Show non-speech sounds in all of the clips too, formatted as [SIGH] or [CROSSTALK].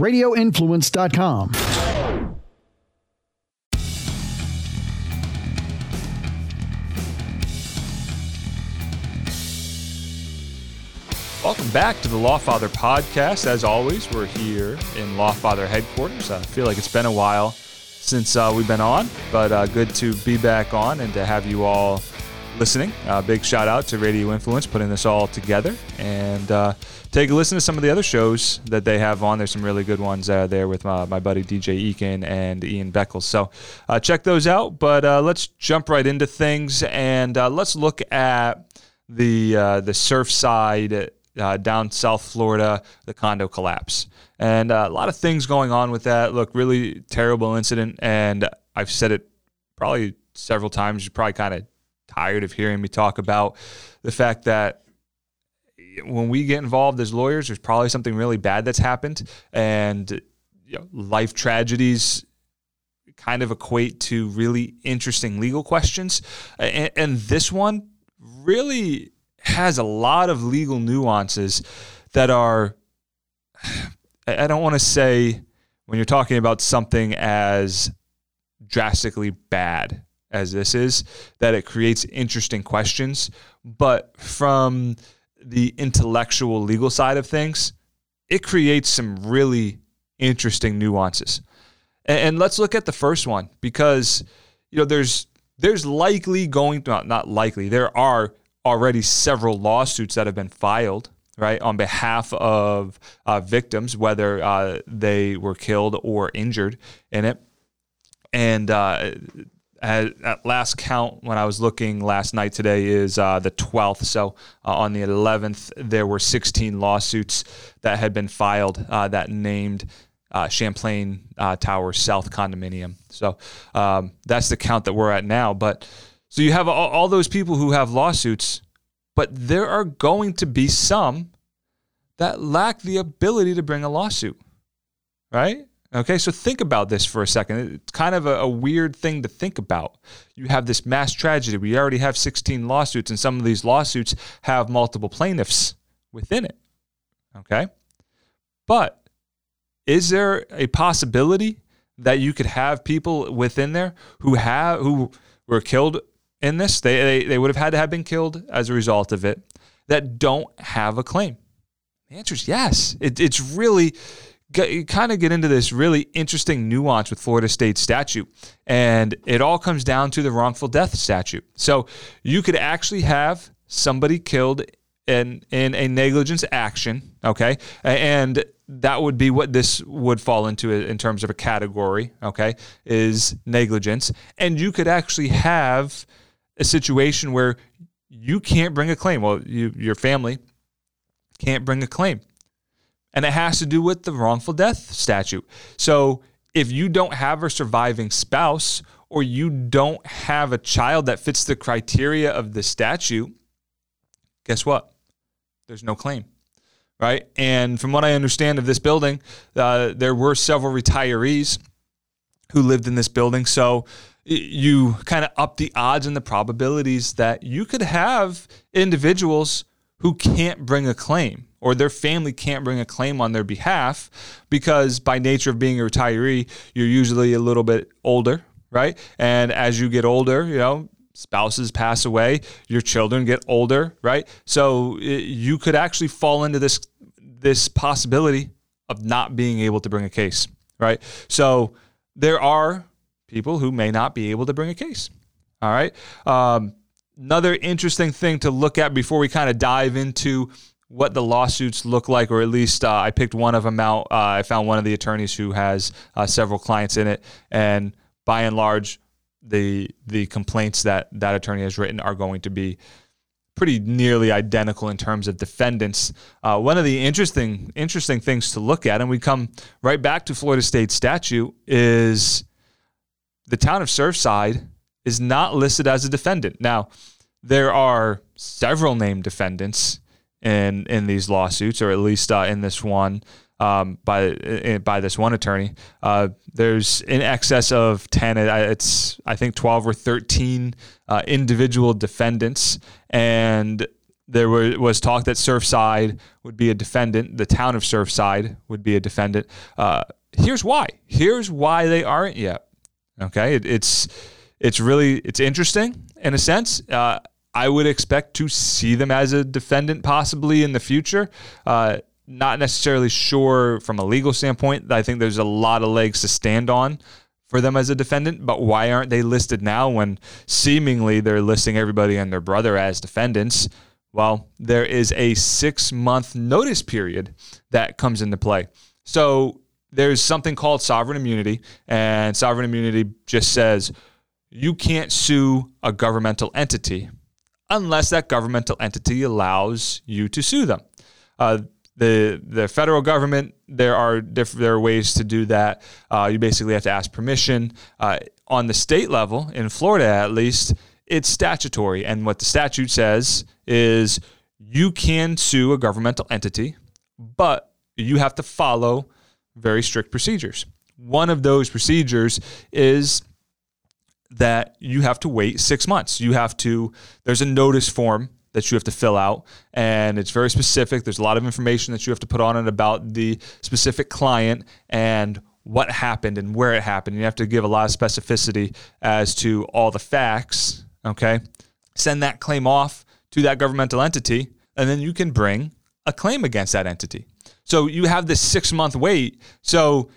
radioinfluence.com. Welcome back to the Lawfather podcast. As always, we're here in Lawfather headquarters. I feel like it's been a while since uh, we've been on, but uh, good to be back on and to have you all listening. Uh, big shout out to Radio Influence putting this all together and uh, take a listen to some of the other shows that they have on. There's some really good ones uh, there with my, my buddy DJ Eakin and Ian Beckles. So uh, check those out. But let's jump right into things and let's look at the the Surfside uh, down South Florida, the condo collapse. And uh, a lot of things going on with that. Look, really terrible incident. And I've said it probably several times. You're probably kind of tired of hearing me talk about the fact that when we get involved as lawyers, there's probably something really bad that's happened. And you know, life tragedies kind of equate to really interesting legal questions. And, and this one really has a lot of legal nuances that are, I don't want to say when you're talking about something as drastically bad as this is, that it creates interesting questions. But from the intellectual legal side of things, it creates some really interesting nuances. And, let's look at the first one because you know there's there's likely going to not likely there are already several lawsuits that have been filed right on behalf of uh, victims whether uh, they were killed or injured in it and uh, at, at, last count when i was looking last night today is uh, the 12th so uh, on the 11th there were 16 lawsuits that had been filed uh, that named champlain tower south condominium. So um, that's the count that we're at now. But so you have all, all those people who have lawsuits, but there are going to be some that lack the ability to bring a lawsuit, right? Okay, so think about this for a second. It's kind of a, a, weird thing to think about. You have this mass tragedy. We already have 16 lawsuits, and some of these lawsuits have multiple plaintiffs within it. Okay, but is there a possibility that you could have people within there who have who were killed in this, they, they, they would have had to have been killed as a result of it, that don't have a claim? The answer is yes. It, it's really, you kind of get into this really interesting nuance with Florida state statute. And it all comes down to the wrongful death statute. So you could actually have somebody killed in, in a negligence action, okay? And that would be what this would fall into in terms of a category, okay? Is negligence. And you could actually have a situation where you can't bring a claim. Well, you, your family can't bring a claim. And it has to do with the wrongful death statute. So if you don't have a surviving spouse or you don't have a child that fits the criteria of the statute, guess what? There's no claim. Right. And from what I understand of this building, uh, there were several retirees who lived in this building. So you kind of up the odds and the probabilities that you could have individuals who can't bring a claim or their family can't bring a claim on their behalf because by nature of being a retiree you're usually a little bit older right and as you get older you know spouses pass away your children get older right so you could actually fall into this this possibility of not being able to bring a case right so there are people who may not be able to bring a case. All right. Um, another interesting thing to look at before we kind of dive into what the lawsuits look like, or at least uh, I picked one of them out. Uh, I found one of the attorneys who has uh, several clients in it, and by and large, the the complaints that that attorney has written are going to be pretty nearly identical in terms of defendants. Uh, one of the interesting interesting things to look at, and we come right back to Florida State statute, is the town of Surfside is not listed as a defendant. Now, there are several named defendants in in these lawsuits, or at least uh, in this one um, by by this one attorney. Uh, there's in excess of ten. It's I think twelve or thirteen uh, individual defendants, and there was talk that Surfside would be a defendant. The town of Surfside would be a defendant. Uh, here's why. Here's why they aren't yet. Okay, it, it's it's really it's interesting in a sense. Uh, I would expect to see them as a defendant possibly in the future. Uh, not necessarily sure from a legal standpoint. I think there's a lot of legs to stand on for them as a defendant, but why aren't they listed now when seemingly they're listing everybody and their brother as defendants? Well, there is a six month notice period that comes into play. So there's something called sovereign immunity, and sovereign immunity just says you can't sue a governmental entity unless that governmental entity allows you to sue them. Uh, the the federal government there are diff- there are ways to do that. Uh, you basically have to ask permission. Uh, on the state level, in Florida at least, it's statutory, and what the statute says is you can sue a governmental entity, but you have to follow very strict procedures. One of those procedures is that you have to wait six months. You have to, there's a notice form that you have to fill out, and it's very specific. There's a lot of information that you have to put on it about the specific client and what happened and where it happened. You have to give a lot of specificity as to all the facts, okay? Send that claim off to that governmental entity, and then you can bring a claim against that entity. So you have this six month wait. So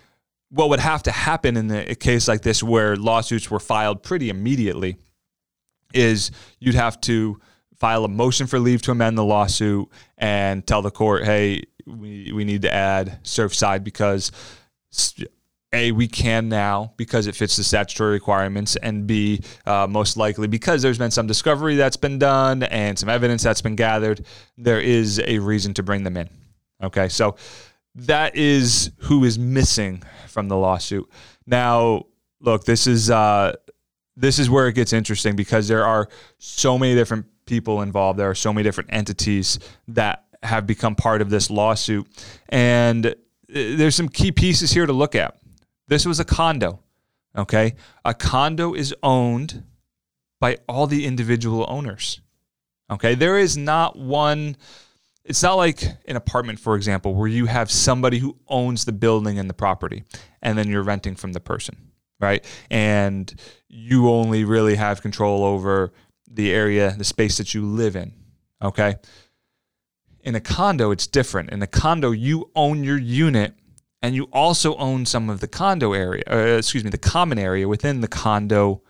what would have to happen in a case like this where lawsuits were filed pretty immediately is you'd have to file a motion for leave to amend the lawsuit and tell the court, hey, we, we need to add Surfside because a we can now because it fits the statutory requirements and b uh, most likely because there's been some discovery that's been done and some evidence that's been gathered there is a reason to bring them in. Okay? So that is who is missing from the lawsuit. Now, look, this is uh, this is where it gets interesting because there are so many different people involved. There are so many different entities that have become part of this lawsuit, and uh, there's some key pieces here to look at. This was a condo. Okay, a condo is owned by all the individual owners. Okay, there is not one it's not like an apartment, for example, where you have somebody who owns the building and the property, and then you're renting from the person, right? And you only really have control over the area, the space that you live in, okay? In a condo, it's different. In a condo, you own your unit and you also own some of the condo area, uh, excuse me, the common area within the condo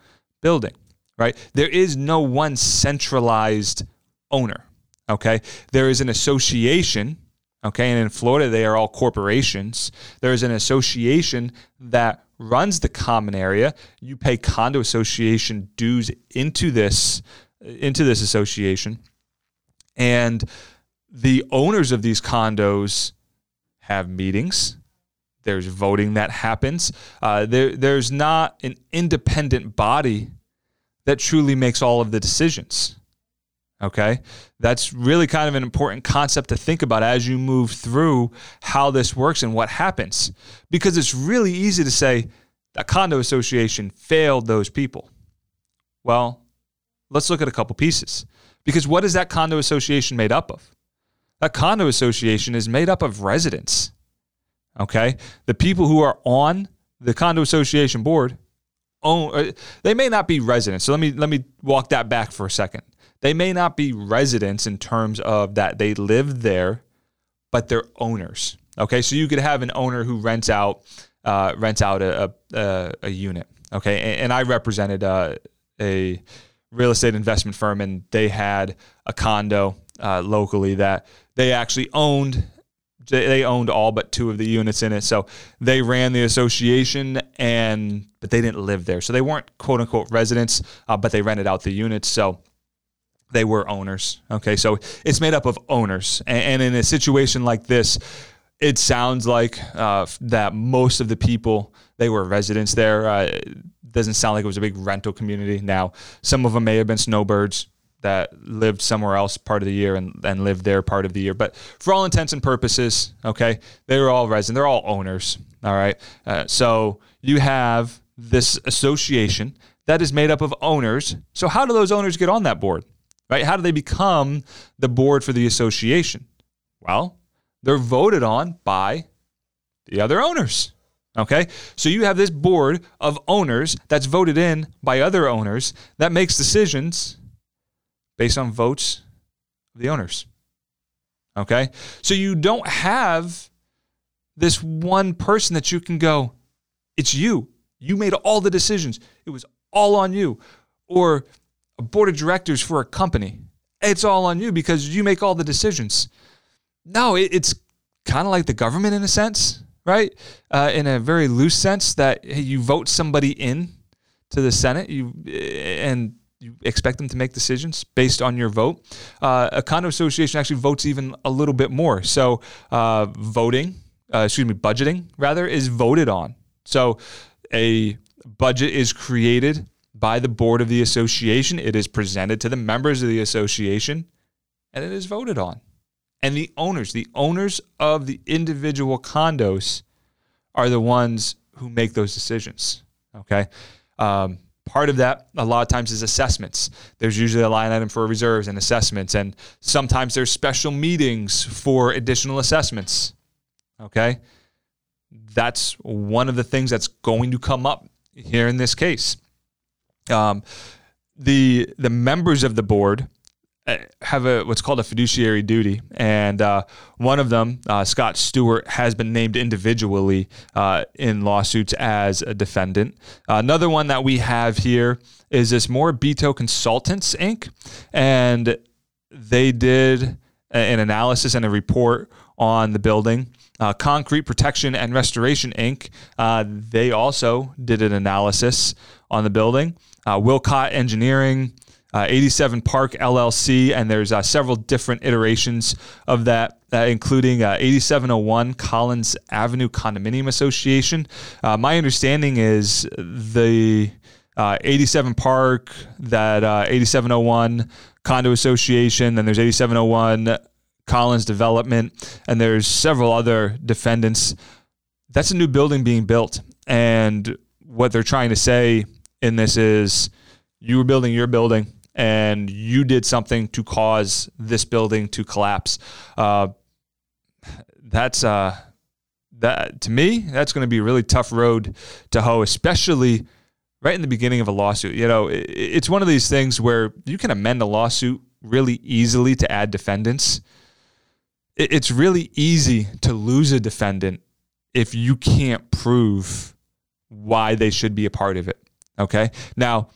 building, right? There is no one centralized owner Okay. There is an association. Okay. And in Florida, they are all corporations. There is an association that runs the common area. You pay condo association dues into this into this association. And the owners of these condos have meetings. There's voting that happens. Uh, there, there's not an independent body that truly makes all of the decisions. Okay. That's really kind of an important concept to think about as you move through how this works and what happens. Because it's really easy to say that condo association failed those people. Well, let's look at a couple pieces. Because what is that condo association made up of? That condo association is made up of residents. Okay. The people who are on the condo association board own, uh, they may not be residents. So let me, let me walk that back for a second they may not be residents in terms of that they live there, but they're owners. Okay, so you could have an owner who rents out uh, rents out a, a, a unit. Okay, and, and I represented uh, a real estate investment firm, and they had a condo uh, locally that they actually owned. They owned all but two of the units in it, so they ran the association, and but they didn't live there, so they weren't quote unquote residents, uh, but they rented out the units. So they were owners. Okay, so it's made up of owners, and, in a situation like this, it sounds like uh, that most of the people they were residents there. Uh, doesn't sound like it was a big rental community. Now, some of them may have been snowbirds that lived somewhere else part of the year and, and lived there part of the year. But for all intents and purposes, okay, they were all residents. They're all owners. All right. Uh, so you have this association that is made up of owners. So how do those owners get on that board? Right? How do they become the board for the association? Well, they're voted on by the other owners. Okay. So you have this board of owners that's voted in by other owners that makes decisions based on votes of the owners. Okay. So you don't have this one person that you can go, it's you. You made all the decisions. It was all on you. Or a board of directors for a company. It's all on you because you make all the decisions. No, it's kind of like the government in a sense right? Uh, in a very loose sense, that you vote somebody in to the Senate, you and you expect them to make decisions based on your vote. Uh, a condo association actually votes even a little bit more. So uh, voting, uh, excuse me, budgeting rather, is voted on. So a budget is created by the board of the association. It is presented to the members of the association, and it is voted on and the owners, the owners of the individual condos, are the ones who make those decisions. Okay. Um, part of that, a lot of times, is assessments. There's usually a line item for reserves and assessments, and sometimes there's special meetings for additional assessments. Okay. That's one of the things that's going to come up here in this case. Um, the the members of the board uh, have a what's called a fiduciary duty, and uh, one of them, uh, Scott Stewart, has been named individually uh, in lawsuits as a defendant. another one that we have here is this Morabito Consultants Inc., and they did an analysis and a report on the building. Uh, Concrete Protection and Restoration Inc. Uh, they also did an analysis on the building. Uh, Willcott Engineering, uh, 87 Park LLC, and there's uh, several different iterations of that, uh, including uh, 8701 Collins Avenue Condominium Association. My understanding is the uh, 87 Park, that 8701 Condo Association, then there's 8701 Collins Development, and there's several other defendants. That's a new building being built, and what they're trying to say in this is you were building your building and you did something to cause this building to collapse. Uh, that's uh, that to me. That's going to be a really tough road to hoe, especially right in the beginning of a lawsuit. You know, it, it's one of these things where you can amend a lawsuit really easily to add defendants. It, it's really easy to lose a defendant if you can't prove why they should be a part of it. Okay, now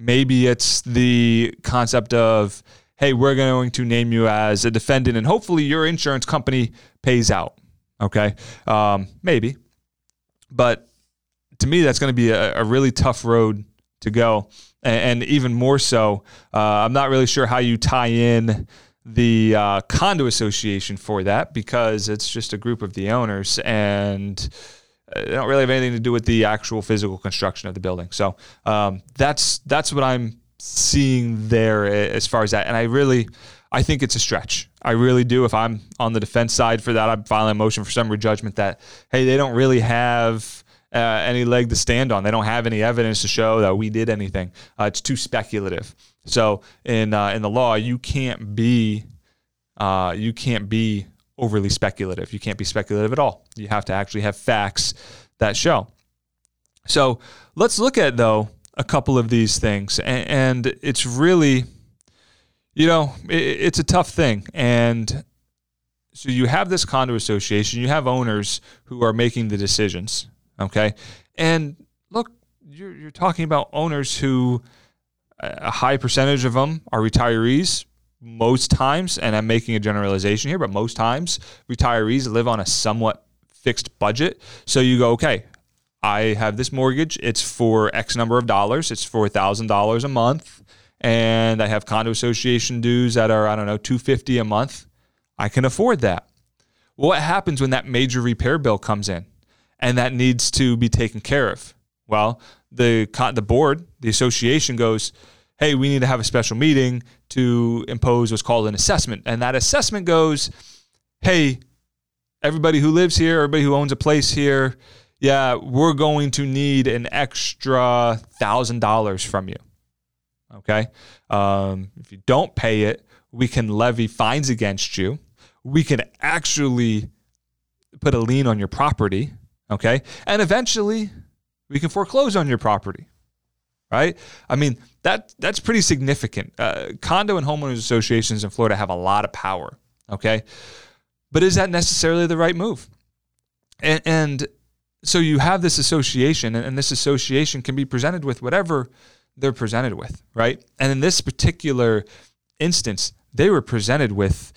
Maybe it's the concept of, hey, we're going to name you as a defendant and hopefully your insurance company pays out. Okay. Um, maybe. But to me, that's going to be a, a, really tough road to go. And, and even more so, uh, I'm not really sure how you tie in the uh, condo association for that because it's just a group of the owners and they don't really have anything to do with the actual physical construction of the building. So um, that's that's what I'm seeing there as far as that. And I really, I think it's a stretch. I really do. If I'm on the defense side for that, I'm filing a motion for summary judgment that hey, they don't really have. Uh, any leg to stand on. They don't have any evidence to show that we did anything. Uh, it's too speculative. So in uh, in the law, you can't be uh, you can't be overly speculative. You can't be speculative at all. You have to actually have facts that show. So let's look at, though, a couple of these things. And, it's really, you know, it's a tough thing. And so you have this condo association, you have owners who are making the decisions. Okay. And look, you're, you're talking about owners who, a high percentage of them are retirees most times, and I'm making a generalization here, but most times retirees live on a somewhat fixed budget. So you go, okay, I have this mortgage. It's for X number of dollars. It's for $1,000 a month. And I have condo association dues that are, I don't know, 250 a month. I can afford that. What happens when that major repair bill comes in and that needs to be taken care of? Well, the, the board, the association goes, hey, we need to have a special meeting to impose what's called an assessment. And that assessment goes, hey, everybody who lives here, everybody who owns a place here, yeah, we're going to need an extra thousand dollars from you. Okay. Um, if you don't pay it, we can levy fines against you. We can actually put a lien on your property. Okay. And eventually we can foreclose on your property. Right. I mean, that that's pretty significant. Uh, condo and homeowners associations in Florida have a lot of power. Okay. But is that necessarily the right move? And, and so you have this association, and this association can be presented with whatever they're presented with, right? And in this particular instance, they were presented with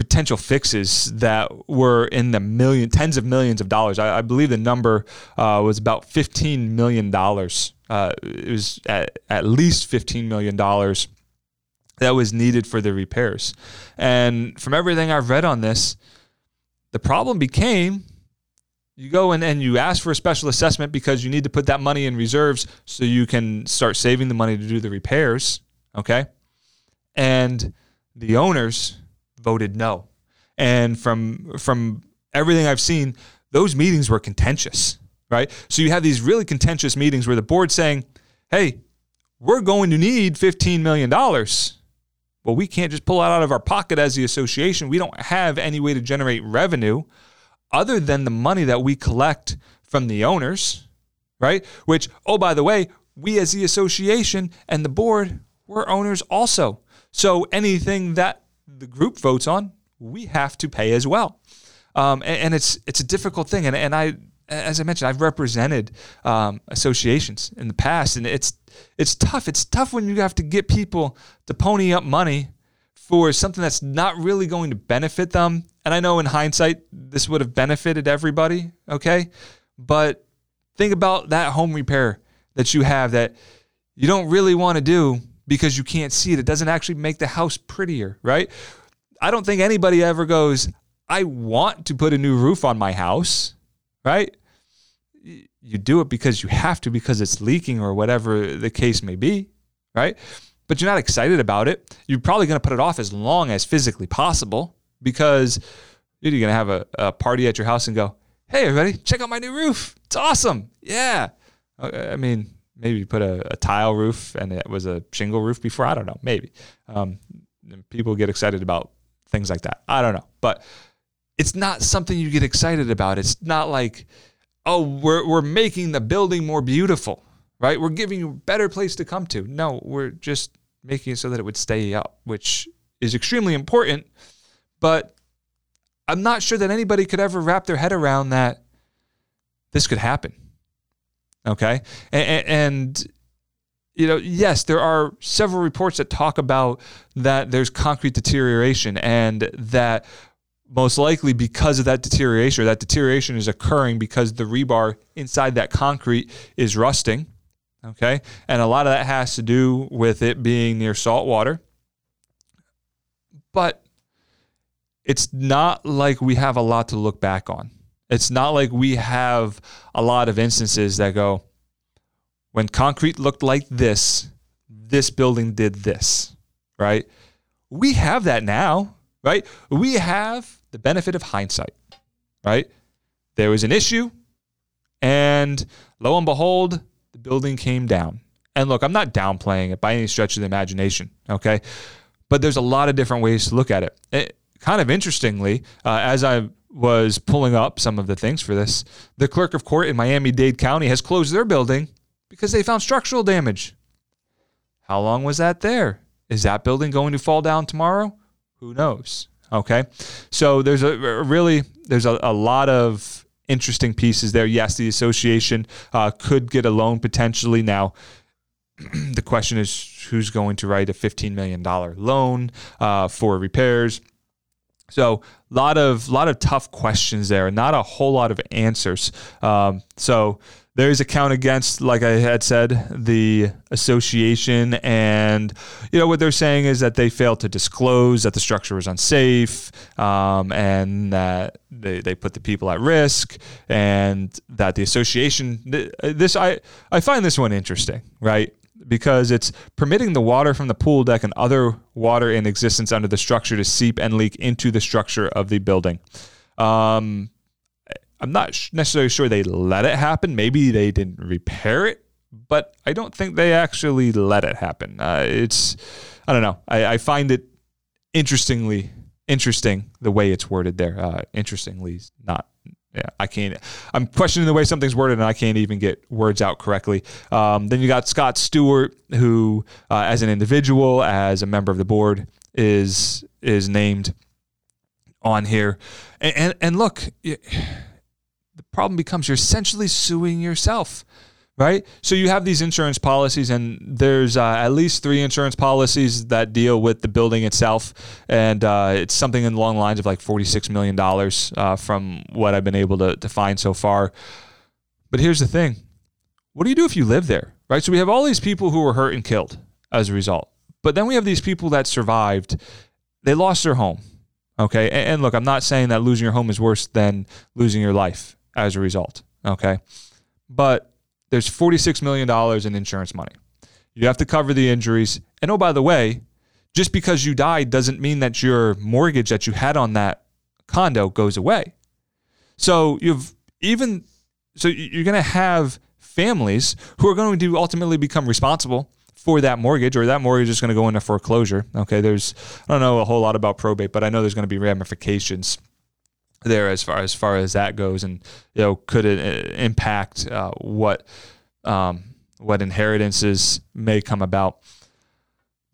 potential fixes that were in the million, tens of millions of dollars. I, I believe the number uh, was about fifteen million dollars. Uh, it was at, at least fifteen million dollars that was needed for the repairs. And from everything I've read on this, the problem became you go in and you ask for a special assessment because you need to put that money in reserves so you can start saving the money to do the repairs. Okay. And the owners voted no. And from from everything I've seen, those meetings were contentious, right? So you have these really contentious meetings where the board's saying, hey, we're going to need $15 million. Well, we can't just pull it out of our pocket as the association. We don't have any way to generate revenue other than the money that we collect from the owners, right? Which, oh, by the way, we as the association and the board, we're owners also. So anything that the group votes on, we have to pay as well. Um, and, and, it's it's a difficult thing. And, and I, as I mentioned, I've represented um, associations in the past, and it's it's tough. It's tough when you have to get people to pony up money for something that's not really going to benefit them. And I know in hindsight, this would have benefited everybody, okay? But think about that home repair that you have that you don't really want to do because you can't see it. It doesn't actually make the house prettier, right? I don't think anybody ever goes, I want to put a new roof on my house, right? You do it because you have to, because it's leaking or whatever the case may be, right? but you're not excited about it, you're probably going to put it off as long as physically possible because you're going to have a, a party at your house and go, hey, everybody, check out my new roof. It's awesome. Yeah. Uh, I mean, maybe put a, a, tile roof and it was a shingle roof before. I don't know. Maybe. Um, people get excited about things like that. I don't know. But it's not something you get excited about. It's not like, oh, we're, we're making the building more beautiful, right? We're giving you a better place to come to. No, we're just making it so that it would stay up, which is extremely important. But I'm not sure that anybody could ever wrap their head around that this could happen. Okay. And, and, you know, yes, there are several reports that talk about that there's concrete deterioration and that most likely because of that deterioration, or that deterioration is occurring because the rebar inside that concrete is rusting. Okay. And a lot of that has to do with it being near salt water. But it's not like we have a lot to look back on. It's not like we have a lot of instances that go, when concrete looked like this, this building did this, right? We have that now, right? We have the benefit of hindsight, right? There was an issue, and lo and behold, the building came down. And look, I'm not downplaying it by any stretch of the imagination, okay? But there's a lot of different ways to look at it. it kind of interestingly, uh, as I was pulling up some of the things for this, the clerk of court in Miami Dade County has closed their building because they found structural damage. How long was that there? Is that building going to fall down tomorrow? Who knows? Okay. So there's a really there's a, a lot of interesting pieces there. Yes, the association uh, could get a loan potentially. Now, [CLEARS THROAT] the question is who's going to write a $15 million loan uh, for repairs? So a lot of lot of tough questions there, not a whole lot of answers. Um, so there's a count against, like I had said, the association. And, you know, what they're saying is that they failed to disclose that the structure was unsafe um, and that they, they put the people at risk and that the association, this, I, I find this one interesting, right? Because it's permitting the water from the pool deck and other water in existence under the structure to seep and leak into the structure of the building. Um, I'm not necessarily sure they let it happen. Maybe they didn't repair it but I don't think they actually let it happen. Uh, it's, I don't know. I, I, find it interestingly interesting the way it's worded there. Uh, interestingly, not. Yeah, I can't. I'm questioning the way something's worded, and I can't even get words out correctly. Um, then you got Scott Stewart, who, uh, as an individual, as a member of the board, is is named on here. And and, and look, the problem becomes you're essentially suing yourself right? So you have these insurance policies, and there's uh, at least three insurance policies that deal with the building itself, and uh, it's something along the lines of like $46 million uh, from what I've been able to, to find so far. But here's the thing what do you do if you live there, right? So we have all these people who were hurt and killed as a result, but then we have these people that survived, they lost their home. Okay. And look, I'm not saying that losing your home is worse than losing your life as a result. Okay. But there's $46 million in insurance money. You have to cover the injuries. And oh, by the way, just because you died doesn't mean that your mortgage that you had on that condo goes away. So you've even, so you're going to have families who are going to ultimately become responsible for that mortgage or that mortgage is going to go into foreclosure. Okay. There's, I don't know a whole lot about probate, but I know there's going to be ramifications there as far as far as that goes, and you know, could it uh, impact uh, what um, what inheritances may come about?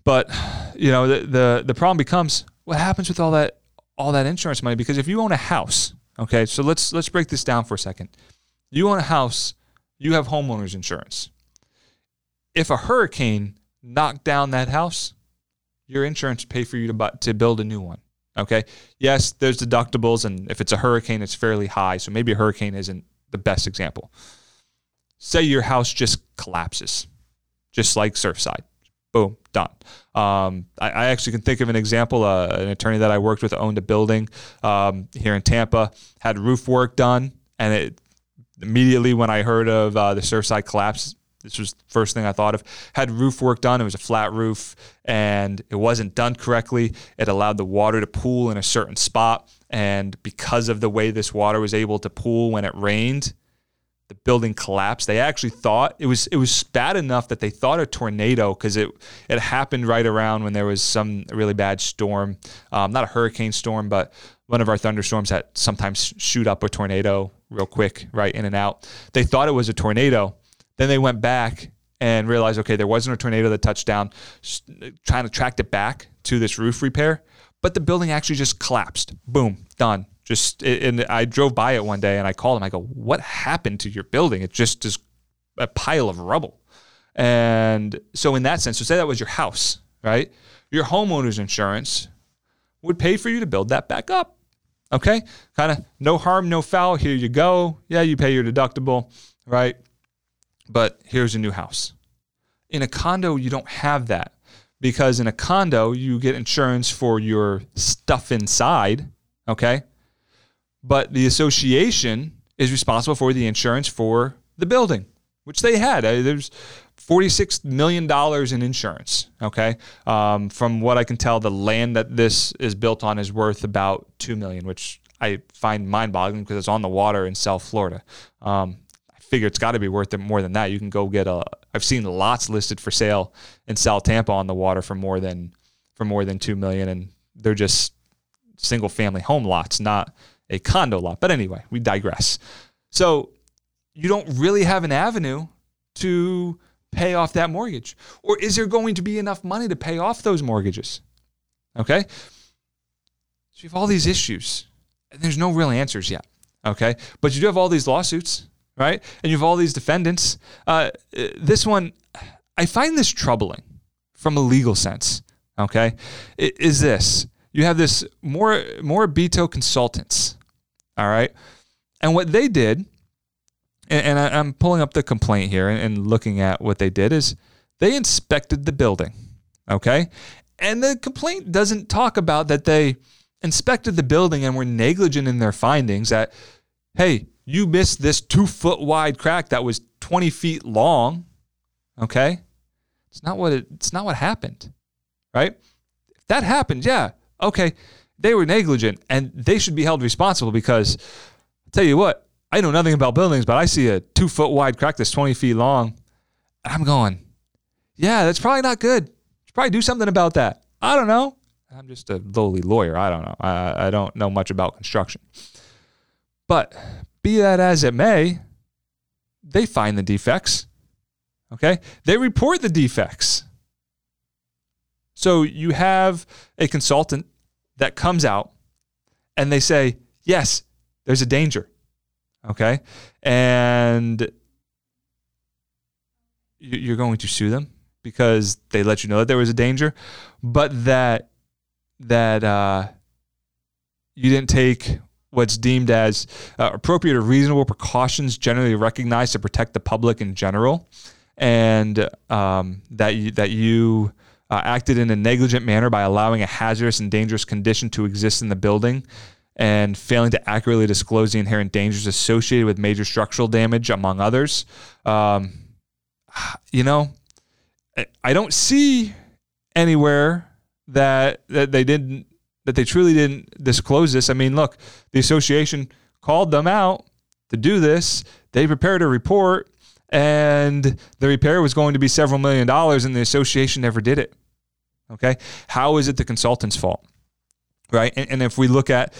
But you know, the, the the problem becomes what happens with all that all that insurance money because if you own a house, okay, so let's let's break this down for a second. You own a house, you have homeowners insurance. If a hurricane knocked down that house, your insurance would pay for you to buy, to build a new one. Okay. Yes, there's deductibles, and if it's a hurricane, it's fairly high. So maybe a hurricane isn't the best example. Say your house just collapses, just like Surfside. Boom, done. Um, I, I, actually can think of an example. Uh, an attorney that I worked with owned a building um, here in Tampa, had roof work done, and it immediately when I heard of uh, the Surfside collapse, this was the first thing I thought of. Had roof work done. It was a flat roof and it wasn't done correctly. It allowed the water to pool in a certain spot. And because of the way this water was able to pool when it rained, the building collapsed. They actually thought it was it was bad enough that they thought a tornado because it it happened right around when there was some really bad storm, um, not a hurricane storm, but one of our thunderstorms that sometimes shoot up a tornado real quick, right in and out. They thought it was a tornado, then they went back and realized, okay, there wasn't a tornado that touched down, trying to track it back to this roof repair. But the building actually just collapsed. Boom, done. Just and I drove by it one day and I called him. I go, "What happened to your building? It just is a pile of rubble." And so, in that sense, so say that was your house, right? Your homeowner's insurance would pay for you to build that back up. Okay, kind of no harm, no foul. Here you go. Yeah, you pay your deductible, right? But here's a new house. In a condo, you don't have that because in a condo, you get insurance for your stuff inside, okay? But the association is responsible for the insurance for the building, which they had. Uh, there's $46 million in insurance, okay? Um, from what I can tell, the land that this is built on is worth about 2 million, which I find mind boggling because it's on the water in South Florida. Um, figure it's got to be worth it more than that. You can go get a. I've seen lots listed for sale in South Tampa on the water for more than for more than two million, and they're just single family home lots, not a condo lot. But anyway, we digress. So you don't really have an avenue to pay off that mortgage, or is there going to be enough money to pay off those mortgages? Okay. So you have all these issues, and there's no real answers yet. Okay. But you do have all these lawsuits right? And you have all these defendants. Uh, this one, I find this troubling from a legal sense. Okay, it is this? You have this more more Beto consultants, all right, and what they did, and, and I, am pulling up the complaint here and, and looking at what they did is they inspected the building, okay, and the complaint doesn't talk about that they inspected the building and were negligent in their findings. That hey, you missed this two foot wide crack that was 20 feet long. Okay. It's not what it, it's not what happened. Right? If that happened, yeah. Okay. They were negligent and they should be held responsible because I'll tell you what, I know nothing about buildings, but I see a two foot wide crack that's 20 feet long And I'm going, yeah, that's probably not good. Should probably do something about that. I don't know. I'm just a lowly lawyer. I don't know. I, I don't know much about construction. But be that as it may, they find the defects. Okay. They report the defects. So you have a consultant that comes out and they say, yes, there's a danger. Okay. And you're going to sue them because they let you know that there was a danger, but that that uh, you didn't take what's deemed as uh, appropriate or reasonable precautions generally recognized to protect the public in general, and um, that you, that you uh, acted in a negligent manner by allowing a hazardous and dangerous condition to exist in the building and failing to accurately disclose the inherent dangers associated with major structural damage, among others. Um, you know, I don't see anywhere that that they didn't that they truly didn't disclose this. I mean, look, the association called them out to do this. They prepared a report, and the repair was going to be several million dollars, and the association never did it. Okay, how is it the consultant's fault? Right, and, and if we look at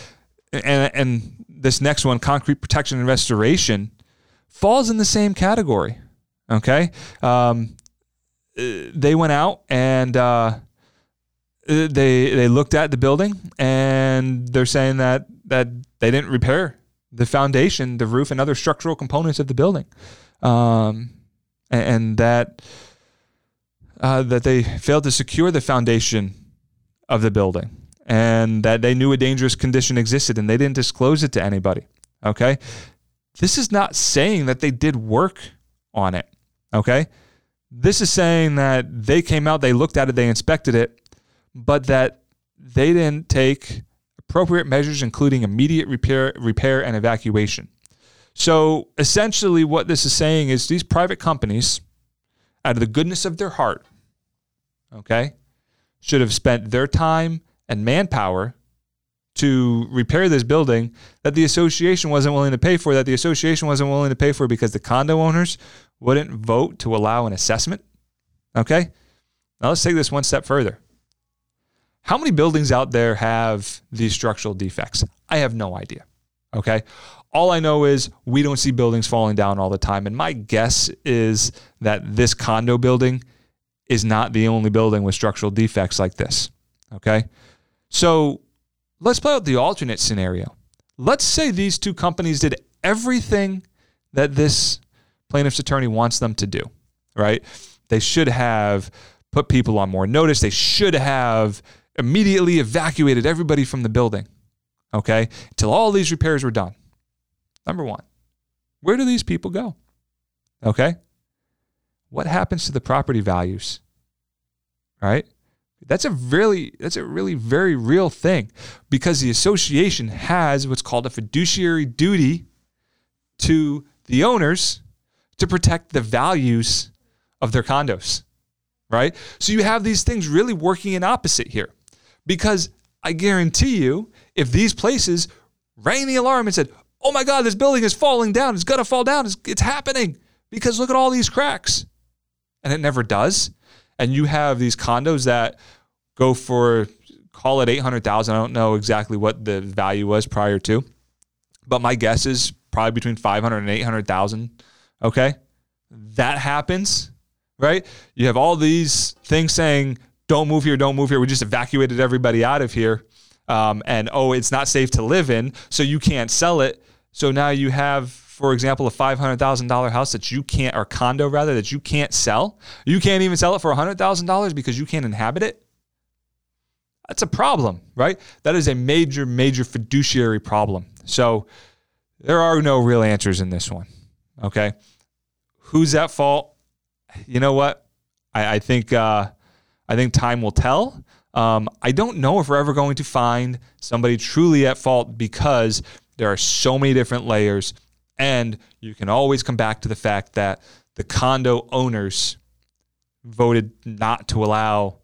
and and this next one, concrete protection and restoration, falls in the same category. Okay, um, they went out and. Uh, they they looked at the building and they're saying that that they didn't repair the foundation, the roof, and other structural components of the building, um, and, and, that uh, that they failed to secure the foundation of the building, and that they knew a dangerous condition existed and they didn't disclose it to anybody. Okay, this is not saying that they did work on it. Okay, this is saying that they came out, they looked at it, they inspected it but that they didn't take appropriate measures, including immediate repair, repair and evacuation. So essentially, what this is saying is these private companies, out of the goodness of their heart, okay, should have spent their time and manpower to repair this building that the association wasn't willing to pay for, that the association wasn't willing to pay for because the condo owners wouldn't vote to allow an assessment. Okay? Now let's take this one step further. How many buildings out there have these structural defects? I have no idea. Okay. All I know is we don't see buildings falling down all the time. And my guess is that this condo building is not the only building with structural defects like this. Okay. So let's play out the alternate scenario. Let's say these two companies did everything that this plaintiff's attorney wants them to do, right? They should have put people on more notice. They should have immediately evacuated everybody from the building, okay, until all these repairs were done. Number one, where do these people go? Okay. What happens to the property values? Right? That's a really that's a really very real thing because the association has what's called a fiduciary duty to the owners to protect the values of their condos. Right? So you have these things really working in opposite here. Because I guarantee you, if these places rang the alarm and said, oh my God, this building is falling down, it's to fall down, it's, it's happening because look at all these cracks. And it never does. And you have these condos that go for, call it 800,000. I don't know exactly what the value was prior to, but my guess is probably between 500 and 800,000. Okay. That happens, right? You have all these things saying don't move here, don't move here. We just evacuated everybody out of here. Um, and oh, it's not safe to live in, so you can't sell it. So now you have, for example, a five hundred thousand dollar house that you can't, or condo rather, that you can't sell. You can't even sell it for hundred thousand dollars because you can't inhabit it. That's a problem, right? That is a major, major fiduciary problem. So there are no real answers in this one. Okay, who's at fault? You know what? I, I think. Uh, I think time will tell. Um, I don't know if we're ever going to find somebody truly at fault because there are so many different layers. And you can always come back to the fact that the condo owners voted not to allow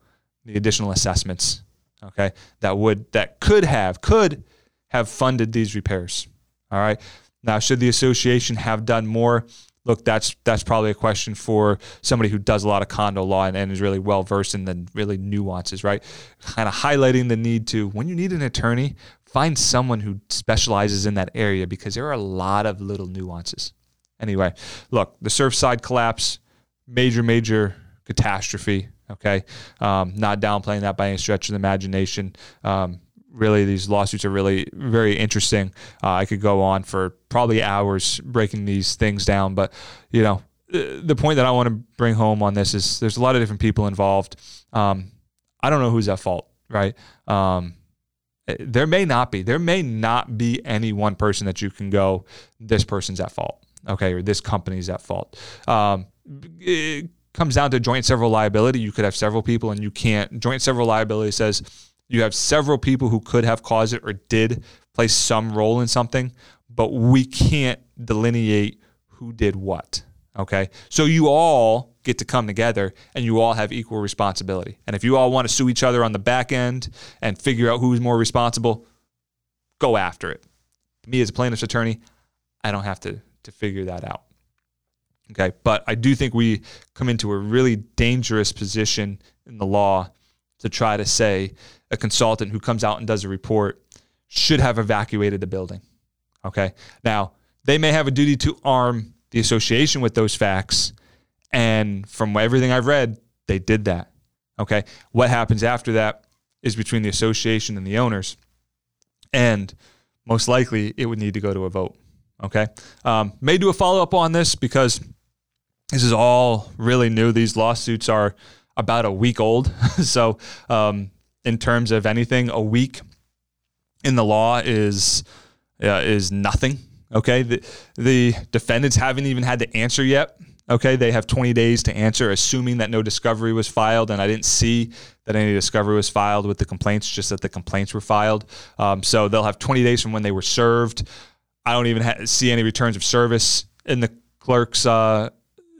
the additional assessments. Okay. That would, that could have, could have funded these repairs. All right. Now, should the association have done more? Look, that's that's probably a question for somebody who does a lot of condo law and, and is really well versed in the really nuances, right? Kind of highlighting the need to when you need an attorney, find someone who specializes in that area because there are a lot of little nuances. Anyway, look, the Surfside collapse, major, major catastrophe. Okay, um, not downplaying that by any stretch of the imagination. Um, really these lawsuits are really very interesting. Uh, I could go on for probably hours breaking these things down, but you know uh, the point that I want to bring home on this is there's a lot of different people involved. Um, I don't know who's at fault, right? Um, eh, there may not be. There may not be any one person that you can go, this person's at fault, okay, or this company's at fault. Um, it comes down to joint several liability. You could have several people, and you can't. Joint several liability says you have several people who could have caused it or did play some role in something, but we can't delineate who did what. Okay. So you all get to come together and you all have equal responsibility. And if you all want to sue each other on the back end and figure out who's more responsible, go after it. Me as a plaintiff's attorney, I don't have to, to figure that out. Okay. But I do think we come into a really dangerous position in the law to try to say a consultant who comes out and does a report should have evacuated the building. Okay. Now, they may have a duty to arm the association with those facts. And from everything I've read, they did that. Okay. What happens after that is between the association and the owners. And most likely it would need to go to a vote. Okay. Um, may do a follow up on this because this is all really new. These lawsuits are about a week old. [LAUGHS] so um, in terms of anything. A week in the law is uh, is nothing. Okay, the, the defendants haven't even had to answer yet. Okay, they have 20 days to answer, assuming that no discovery was filed, and I didn't see that any discovery was filed with the complaints, just that the complaints were filed. Um, so they'll have 20 days from when they were served. I don't even ha- see any returns of service in the clerk's uh,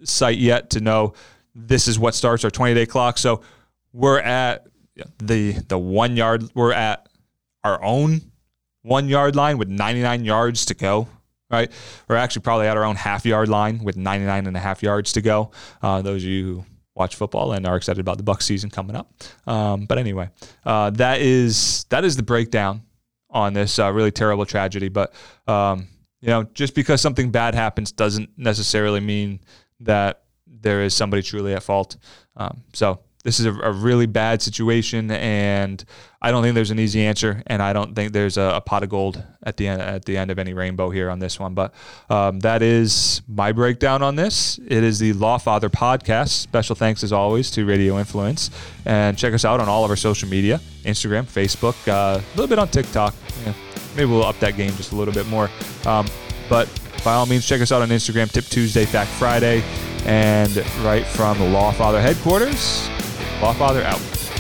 site yet to know this is what starts our 20 day clock. So we're at the the one yard we're at our own one yard line with 99 yards to go right? We're actually probably at our own half yard line with 99 and a half yards to go. Uh, those of you who watch football and are excited about the buck season coming up. Um, but anyway uh, that is that is the breakdown on this uh, really terrible tragedy. But um, you know just because something bad happens doesn't necessarily mean that there is somebody truly at fault. Um, so this is a, a, really bad situation, and I don't think there's an easy answer, and I don't think there's a, a pot of gold at the end at the end of any rainbow here on this one. But um, that is my breakdown on this. It is the Lawfather podcast. Special thanks as always to Radio Influence, and check us out on all of our social media: Instagram, Facebook, uh, a little bit on TikTok. Yeah, maybe we'll up that game just a little bit more. Um, but by all means, check us out on Instagram, Tip Tuesday, Fact Friday, and right from the Lawfather headquarters. Lawfather out.